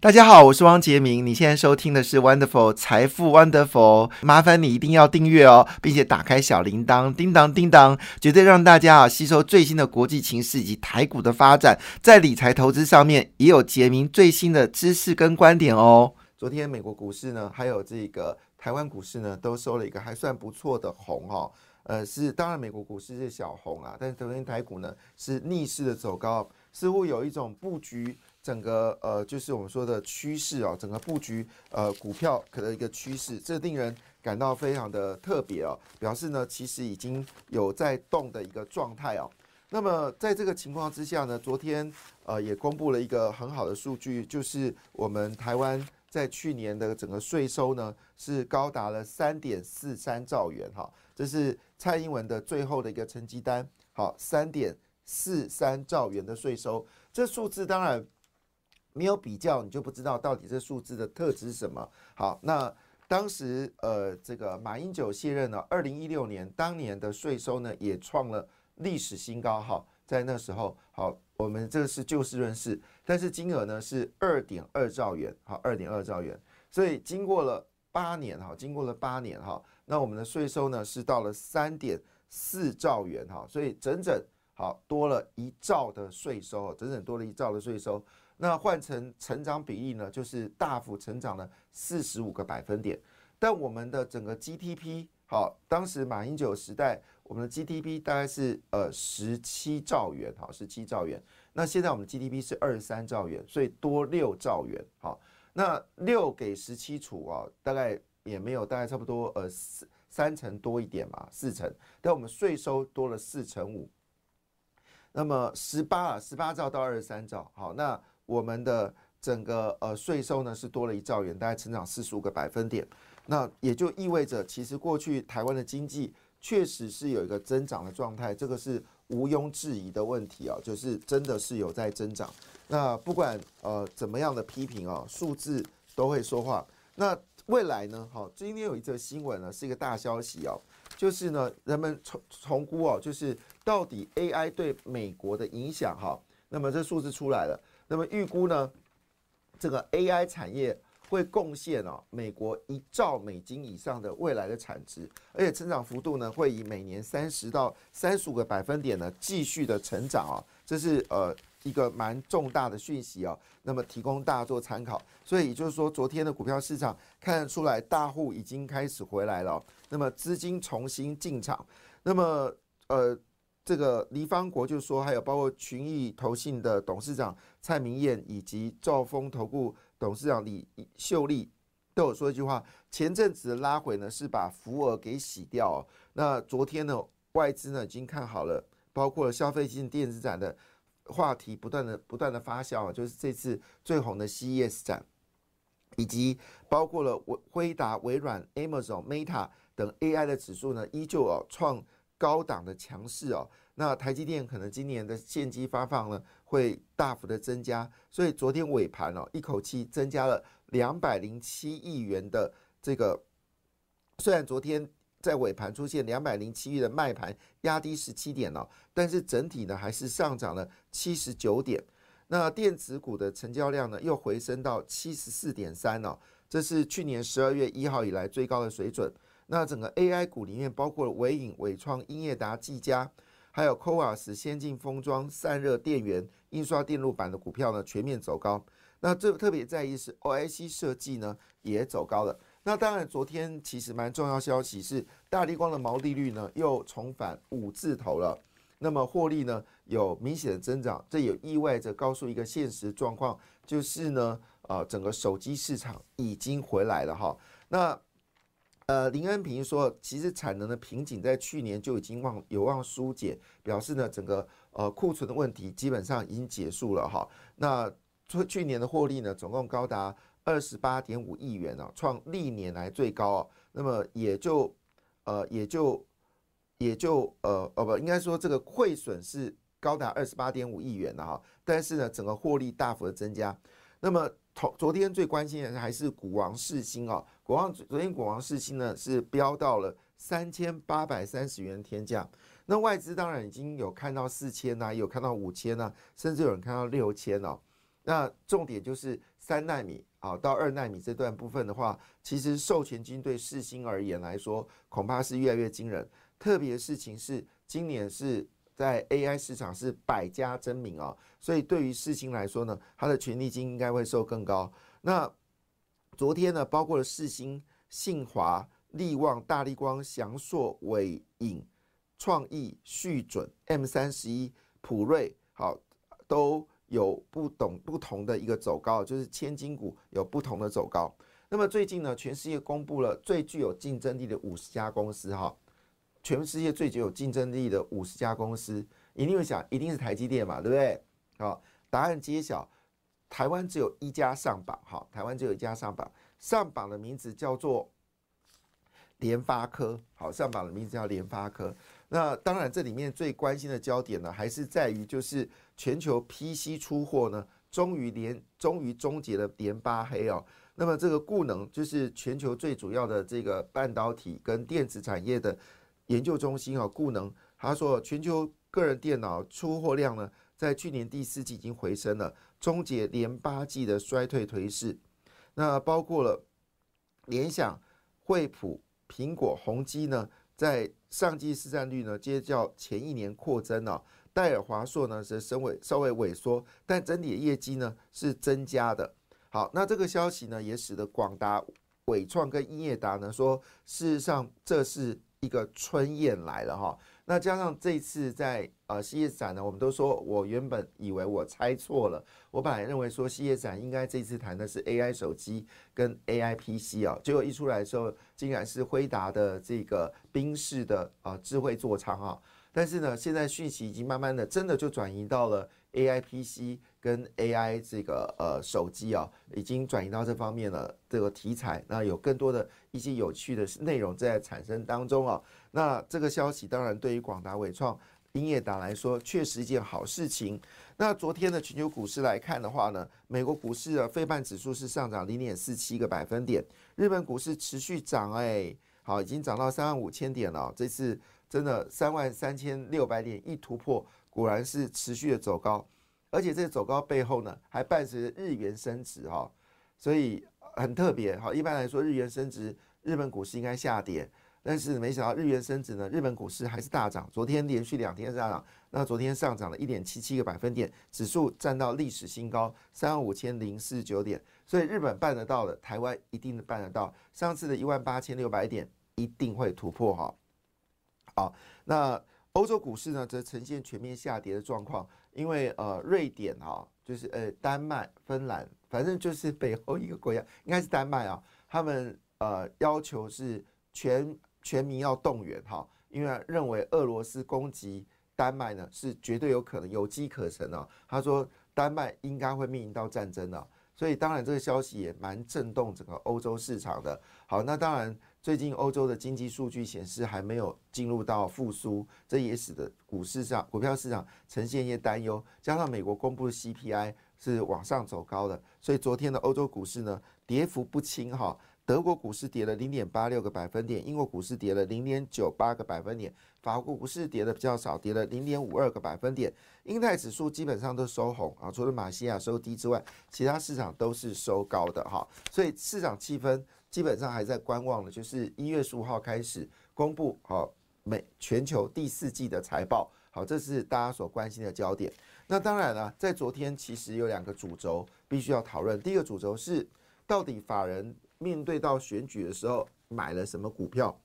大家好，我是汪杰明。你现在收听的是 Wonderful 财富 Wonderful，麻烦你一定要订阅哦，并且打开小铃铛，叮当叮当，绝对让大家啊吸收最新的国际情势以及台股的发展，在理财投资上面也有杰明最新的知识跟观点哦。昨天美国股市呢，还有这个台湾股市呢，都收了一个还算不错的红哈。呃，是当然美国股市是小红啊，但是昨天台股呢是逆势的走高，似乎有一种布局。整个呃，就是我们说的趋势啊，整个布局呃，股票可能一个趋势，这令人感到非常的特别哦，表示呢，其实已经有在动的一个状态哦。那么在这个情况之下呢，昨天呃也公布了一个很好的数据，就是我们台湾在去年的整个税收呢是高达了三点四三兆元哈，这是蔡英文的最后的一个成绩单，好，三点四三兆元的税收，这数字当然。没有比较，你就不知道到底这数字的特质是什么。好，那当时呃，这个马英九卸任呢，二零一六年当年的税收呢也创了历史新高。哈，在那时候，好，我们这是就事论事，但是金额呢是二点二兆元。好，二点二兆元。所以经过了八年，哈，经过了八年，哈，那我们的税收呢是到了三点四兆元。哈，所以整整好多了一兆的税收，整整多了一兆的税收。那换成成长比例呢，就是大幅成长了四十五个百分点。但我们的整个 GDP，好，当时马英九时代，我们的 GDP 大概是呃十七兆元，好，十七兆元。那现在我们的 GDP 是二十三兆元，所以多六兆元，好。那六给十七除啊，大概也没有，大概差不多呃四三成多一点嘛，四成。但我们税收多了四成五。那么十八啊，十八兆到二十三兆，好，那。我们的整个呃税收呢是多了一兆元，大概成长四十五个百分点。那也就意味着，其实过去台湾的经济确实是有一个增长的状态，这个是毋庸置疑的问题啊，就是真的是有在增长。那不管呃怎么样的批评啊，数字都会说话。那未来呢？好，今天有一则新闻呢，是一个大消息哦，就是呢，人们重重估哦，就是到底 AI 对美国的影响哈。那么这数字出来了。那么预估呢，这个 AI 产业会贡献哦美国一兆美金以上的未来的产值，而且成长幅度呢会以每年三十到三十五个百分点呢继续的成长啊，这是呃一个蛮重大的讯息啊。那么提供大家做参考，所以也就是说，昨天的股票市场看得出来，大户已经开始回来了，那么资金重新进场，那么呃。这个黎方国就说，还有包括群益投信的董事长蔡明燕以及兆丰投顾董事长李秀丽都有说一句话：前阵子拉回呢，是把浮额给洗掉。那昨天呢，外资呢已经看好了，包括了消费性电子展的话题不断的不断的发酵，就是这次最红的 CES 展，以及包括了微辉达、微软、Amazon、Meta 等 AI 的指数呢，依旧哦创。高档的强势哦，那台积电可能今年的现金发放呢会大幅的增加，所以昨天尾盘哦一口气增加了两百零七亿元的这个，虽然昨天在尾盘出现两百零七亿的卖盘压低十七点哦，但是整体呢还是上涨了七十九点，那电子股的成交量呢又回升到七十四点三哦，这是去年十二月一号以来最高的水准。那整个 AI 股里面包括了伟影、伟创、英业达、技嘉，还有 c o a s 先进封装、散热电源、印刷电路板的股票呢，全面走高。那这特别在意是 OIC 设计呢，也走高了。那当然，昨天其实蛮重要消息是，大力光的毛利率呢又重返五字头了。那么获利呢有明显的增长，这也意味着告诉一个现实状况，就是呢，呃，整个手机市场已经回来了哈。那呃，林恩平说，其实产能的瓶颈在去年就已经望有望疏解，表示呢，整个呃库存的问题基本上已经结束了哈。那去年的获利呢，总共高达二十八点五亿元啊，创历年来最高。那么也就呃也就也就呃哦不，应该说这个汇损是高达二十八点五亿元的哈。但是呢，整个获利大幅的增加。那么昨昨天最关心的还是股王世新啊，股王昨天股王世新呢是飙到了三千八百三十元天价。那外资当然已经有看到四千呐，有看到五千呐，甚至有人看到六千哦。那重点就是三纳米啊到二纳米这段部分的话，其实授权金对世新而言来说，恐怕是越来越惊人。特别事情是，今年是在 AI 市场是百家争鸣啊，所以对于世新来说呢，它的权利金应该会收更高。那昨天呢，包括了世新、信华、力旺、大力光、翔硕、伟影、创意、旭准、M 三十一、普瑞，好，都有不懂不同的一个走高，就是千金股有不同的走高。那么最近呢，全世界公布了最具有竞争力的五十家公司，哈。全世界最具有竞争力的五十家公司，一定会想，一定是台积电嘛，对不对？好，答案揭晓，台湾只有一家上榜，好，台湾只有一家上榜，上榜的名字叫做联发科，好，上榜的名字叫联发科。那当然，这里面最关心的焦点呢，还是在于就是全球 PC 出货呢，终于连终于终结了联发黑哦。那么这个固能就是全球最主要的这个半导体跟电子产业的。研究中心啊，固能他说，全球个人电脑出货量呢，在去年第四季已经回升了，终结连八季的衰退颓势。那包括了联想、惠普、苹果、宏基呢，在上季市占率呢，皆较前一年扩增了。戴尔、华硕呢是稍微稍微萎缩，但整体的业绩呢是增加的。好，那这个消息呢，也使得广达、伟创跟英业达呢说，事实上这是。一个春宴来了哈，那加上这次在呃西业展呢，我们都说我原本以为我猜错了，我本来认为说西业展应该这次谈的是 AI 手机跟 AI PC 啊，结果一出来的时候，竟然是辉达的这个冰式的啊智慧座舱啊。但是呢，现在讯息已经慢慢的真的就转移到了 A I P C 跟 A I 这个呃手机啊，已经转移到这方面了这个题材，那有更多的一些有趣的内容在产生当中啊。那这个消息当然对于广达、伟创、英业达来说，确实一件好事情。那昨天的全球股市来看的话呢，美国股市的费半指数是上涨零点四七个百分点，日本股市持续涨，哎，好，已经涨到三万五千点了，这次。真的三万三千六百点一突破，果然是持续的走高，而且这个走高背后呢，还伴随着日元升值哈，所以很特别哈。一般来说，日元升值，日本股市应该下跌，但是没想到日元升值呢，日本股市还是大涨。昨天连续两天上涨，那昨天上涨了一点七七个百分点，指数站到历史新高三万五千零四十九点。所以日本办得到的，台湾一定办得到。上次的一万八千六百点一定会突破哈。好，那欧洲股市呢，则呈现全面下跌的状况，因为呃，瑞典啊，就是呃，丹麦、芬兰，反正就是北欧一个国家，应该是丹麦啊，他们呃要求是全全民要动员哈，因为认为俄罗斯攻击丹麦呢，是绝对有可能有机可乘啊。他说，丹麦应该会面临到战争的，所以当然这个消息也蛮震动整个欧洲市场的。好，那当然。最近欧洲的经济数据显示还没有进入到复苏，这也使得股市上、股票市场呈现一些担忧。加上美国公布的 CPI 是往上走高的，所以昨天的欧洲股市呢，跌幅不轻哈。德国股市跌了零点八六个百分点，英国股市跌了零点九八个百分点，法国股市跌的比较少，跌了零点五二个百分点。英泰指数基本上都收红啊，除了马西亚收低之外，其他市场都是收高的哈。所以市场气氛基本上还在观望的，就是一月十五号开始公布好美全球第四季的财报，好，这是大家所关心的焦点。那当然了，在昨天其实有两个主轴必须要讨论，第一个主轴是到底法人。面对到选举的时候，买了什么股票？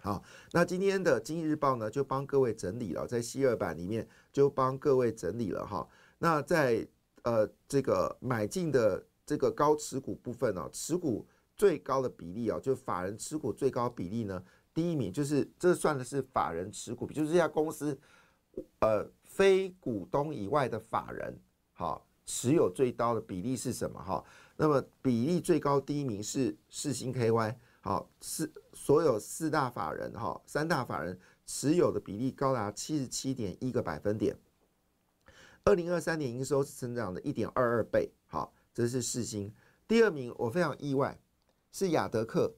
好，那今天的《经济日报》呢，就帮各位整理了，在西二版里面就帮各位整理了哈。那在呃这个买进的这个高持股部分呢，持股最高的比例啊，就法人持股最高比例呢，第一名就是这算的是法人持股，就是这家公司呃非股东以外的法人，好。持有最高的比例是什么？哈，那么比例最高第一名是世星 KY，好，四所有四大法人哈，三大法人持有的比例高达七十七点一个百分点。二零二三年营收是增长的一点二二倍，好，这是世新。第二名我非常意外，是雅德克。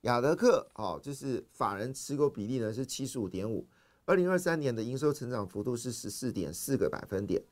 雅德克哦，就是法人持股比例呢是七十五点五，二零二三年的营收成长幅度是十四点四个百分点。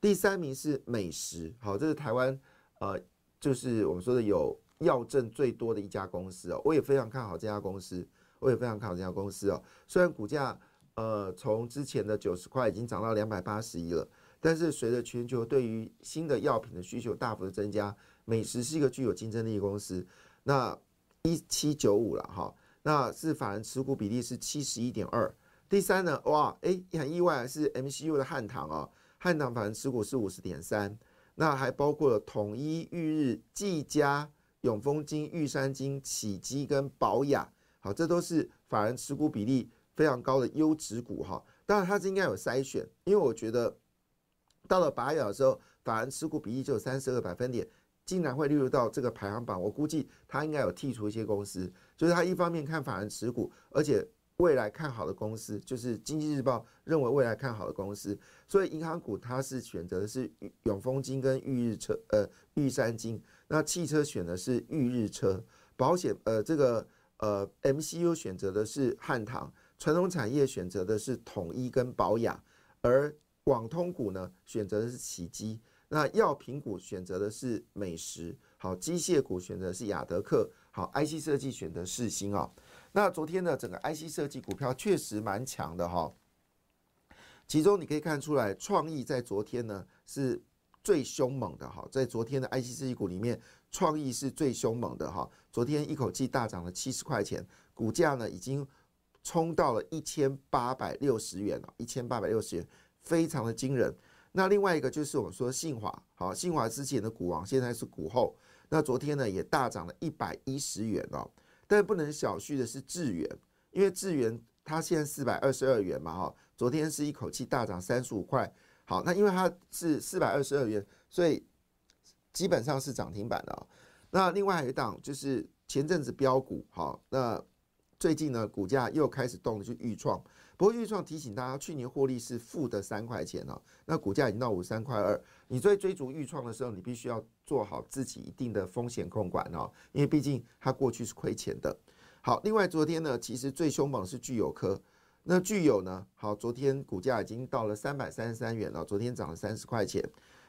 第三名是美食，好，这是台湾呃，就是我们说的有药证最多的一家公司哦，我也非常看好这家公司，我也非常看好这家公司哦。虽然股价呃从之前的九十块已经涨到两百八十一了，但是随着全球对于新的药品的需求大幅的增加，美食是一个具有竞争力的公司。那一七九五了哈，那是法人持股比例是七十一点二。第三呢，哇，哎，很意外是 MCU 的汉唐哦。汉唐法人持股是五十点三，那还包括了统一、裕日、技嘉、永丰金、玉山金、启基跟宝雅，好，这都是法人持股比例非常高的优质股哈。当然，它是应该有筛选，因为我觉得到了八月的时候，法人持股比例就有三十二百分点，竟然会列入到这个排行榜，我估计它应该有剔除一些公司，就是它一方面看法人持股，而且。未来看好的公司就是经济日报认为未来看好的公司，所以银行股它是选择的是永丰金跟裕日车，呃，裕山金。那汽车选的是裕日车，保险呃这个呃 MCU 选择的是汉唐，传统产业选择的是统一跟保雅，而网通股呢选择的是启基，那药品股选择的是美食，好，机械股选择的是雅德克，好，IC 设计选择世星啊。那昨天呢，整个 IC 设计股票确实蛮强的哈。其中你可以看出来，创意在昨天呢是最凶猛的哈，在昨天的 IC 设计股里面，创意是最凶猛的哈。昨天一口气大涨了七十块钱，股价呢已经冲到了一千八百六十元了，一千八百六十元，非常的惊人。那另外一个就是我们说信华，好，信华之前的股王现在是股后，那昨天呢也大涨了一百一十元哦。但不能小觑的是智元，因为智元它现在四百二十二元嘛，哈，昨天是一口气大涨三十五块。好，那因为它是四百二十二元，所以基本上是涨停板的。那另外有一档就是前阵子标股，好，那最近呢股价又开始动了，就预创。不过预创提醒大家，去年获利是负的三块钱哦，那股价已经到五十三块二。你在追逐预创的时候，你必须要做好自己一定的风险控管哦，因为毕竟它过去是亏钱的。好，另外昨天呢，其实最凶猛是聚友科，那聚友呢，好，昨天股价已经到了三百三十三元了，昨天涨了三十块钱，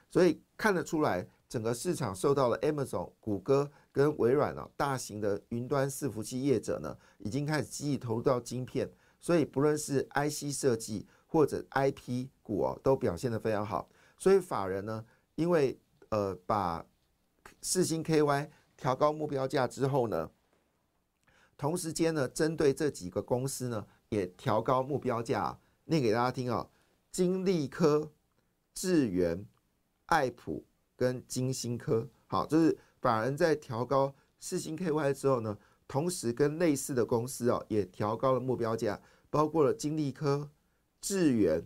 所以看得出来，整个市场受到了 Amazon、谷歌跟微软啊大型的云端伺服器业者呢，已经开始积极投入到晶片。所以不论是 IC 设计或者 IP 股哦，都表现得非常好。所以法人呢，因为呃把四星 KY 调高目标价之后呢，同时间呢，针对这几个公司呢，也调高目标价。念给大家听啊，金利科、智源、爱普跟金星科，好，就是法人在调高四星 KY 之后呢。同时，跟类似的公司哦，也调高了目标价，包括了金利科、智源、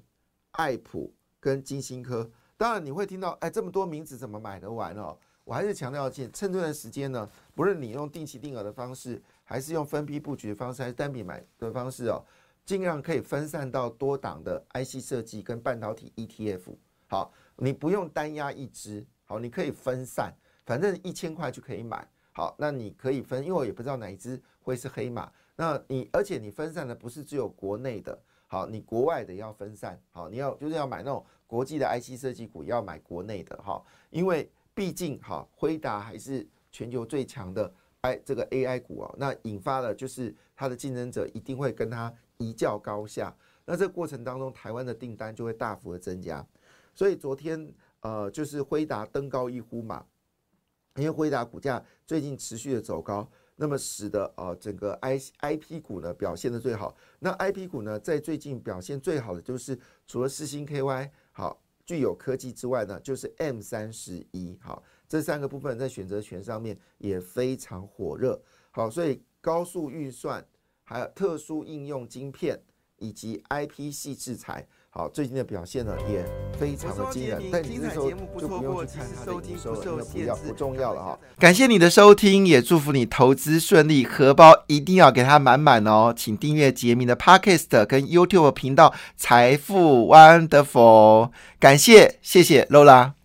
爱普跟金星科。当然，你会听到，哎，这么多名字怎么买得完哦？我还是强调，趁趁这段时间呢，不论你用定期定额的方式，还是用分批布局的方式，还是单笔买的方式哦，尽量可以分散到多档的 IC 设计跟半导体 ETF。好，你不用单压一支，好，你可以分散，反正一千块就可以买。好，那你可以分，因为我也不知道哪一只会是黑马。那你而且你分散的不是只有国内的，好，你国外的要分散。好，你要就是要买那种国际的 IC 设计股，要买国内的哈，因为毕竟哈，辉达还是全球最强的 I 这个 AI 股哦。那引发了就是它的竞争者一定会跟它一较高下。那这个过程当中，台湾的订单就会大幅的增加。所以昨天呃，就是辉达登高一呼嘛。因为辉达股价最近持续的走高，那么使得呃整个 I I P 股呢表现的最好。那 I P 股呢在最近表现最好的就是除了四星 K Y 好具有科技之外呢，就是 M 三十一好这三个部分在选择权上面也非常火热。好，所以高速运算还有特殊应用晶片以及 I P 系制裁。好，最近的表现呢也非常的惊人，但你这时候就不用去看它的营收，因为不要不重要了哈。感谢你的收听，也祝福你投资顺利，荷包一定要给它满满哦。请订阅杰明的 Podcast 跟 YouTube 频道财富 Wonderful，感谢谢谢 Lola。